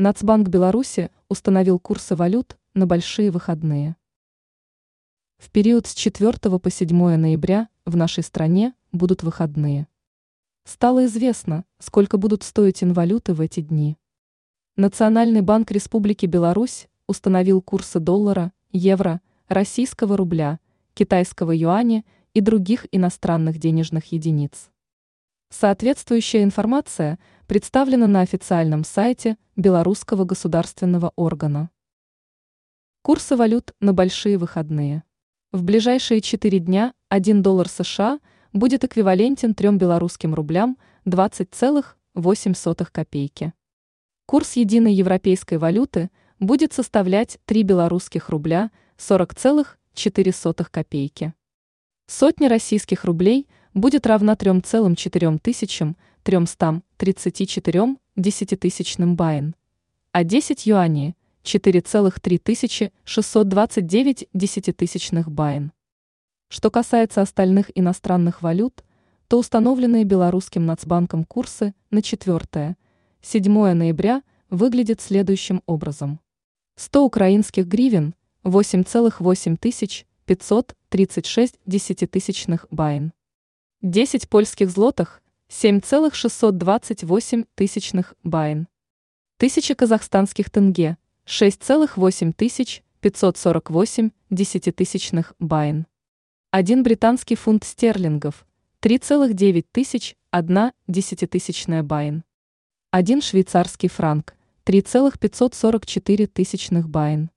Нацбанк Беларуси установил курсы валют на большие выходные. В период с 4 по 7 ноября в нашей стране будут выходные. Стало известно, сколько будут стоить инвалюты в эти дни. Национальный банк Республики Беларусь установил курсы доллара, евро, российского рубля, китайского юаня и других иностранных денежных единиц. Соответствующая информация представлена на официальном сайте Белорусского государственного органа. Курсы валют на большие выходные. В ближайшие 4 дня 1 доллар США будет эквивалентен 3 белорусским рублям 20,8 копейки. Курс единой европейской валюты будет составлять 3 белорусских рубля 40,4 копейки. Сотня российских рублей будет равна 3,4 тысячам 334 десятитысячным BYN, а 10 юаней – 4,3 629 десятитысячных BYN. Что касается остальных иностранных валют, то установленные белорусским Нацбанком курсы на 4, 7 ноября выглядят следующим образом. 100 украинских гривен – 8,8 тысяч 536 десятитысячных BYN. 10 польских злотых 7,628 тысячных BYN. Тысяча казахстанских тенге 6,8 тысяч 548 десятитысячных BYN. Один британский фунт стерлингов 3,9 тысяч 1 десятитысячная BYN. Один швейцарский франк 3,544 тысячных BYN.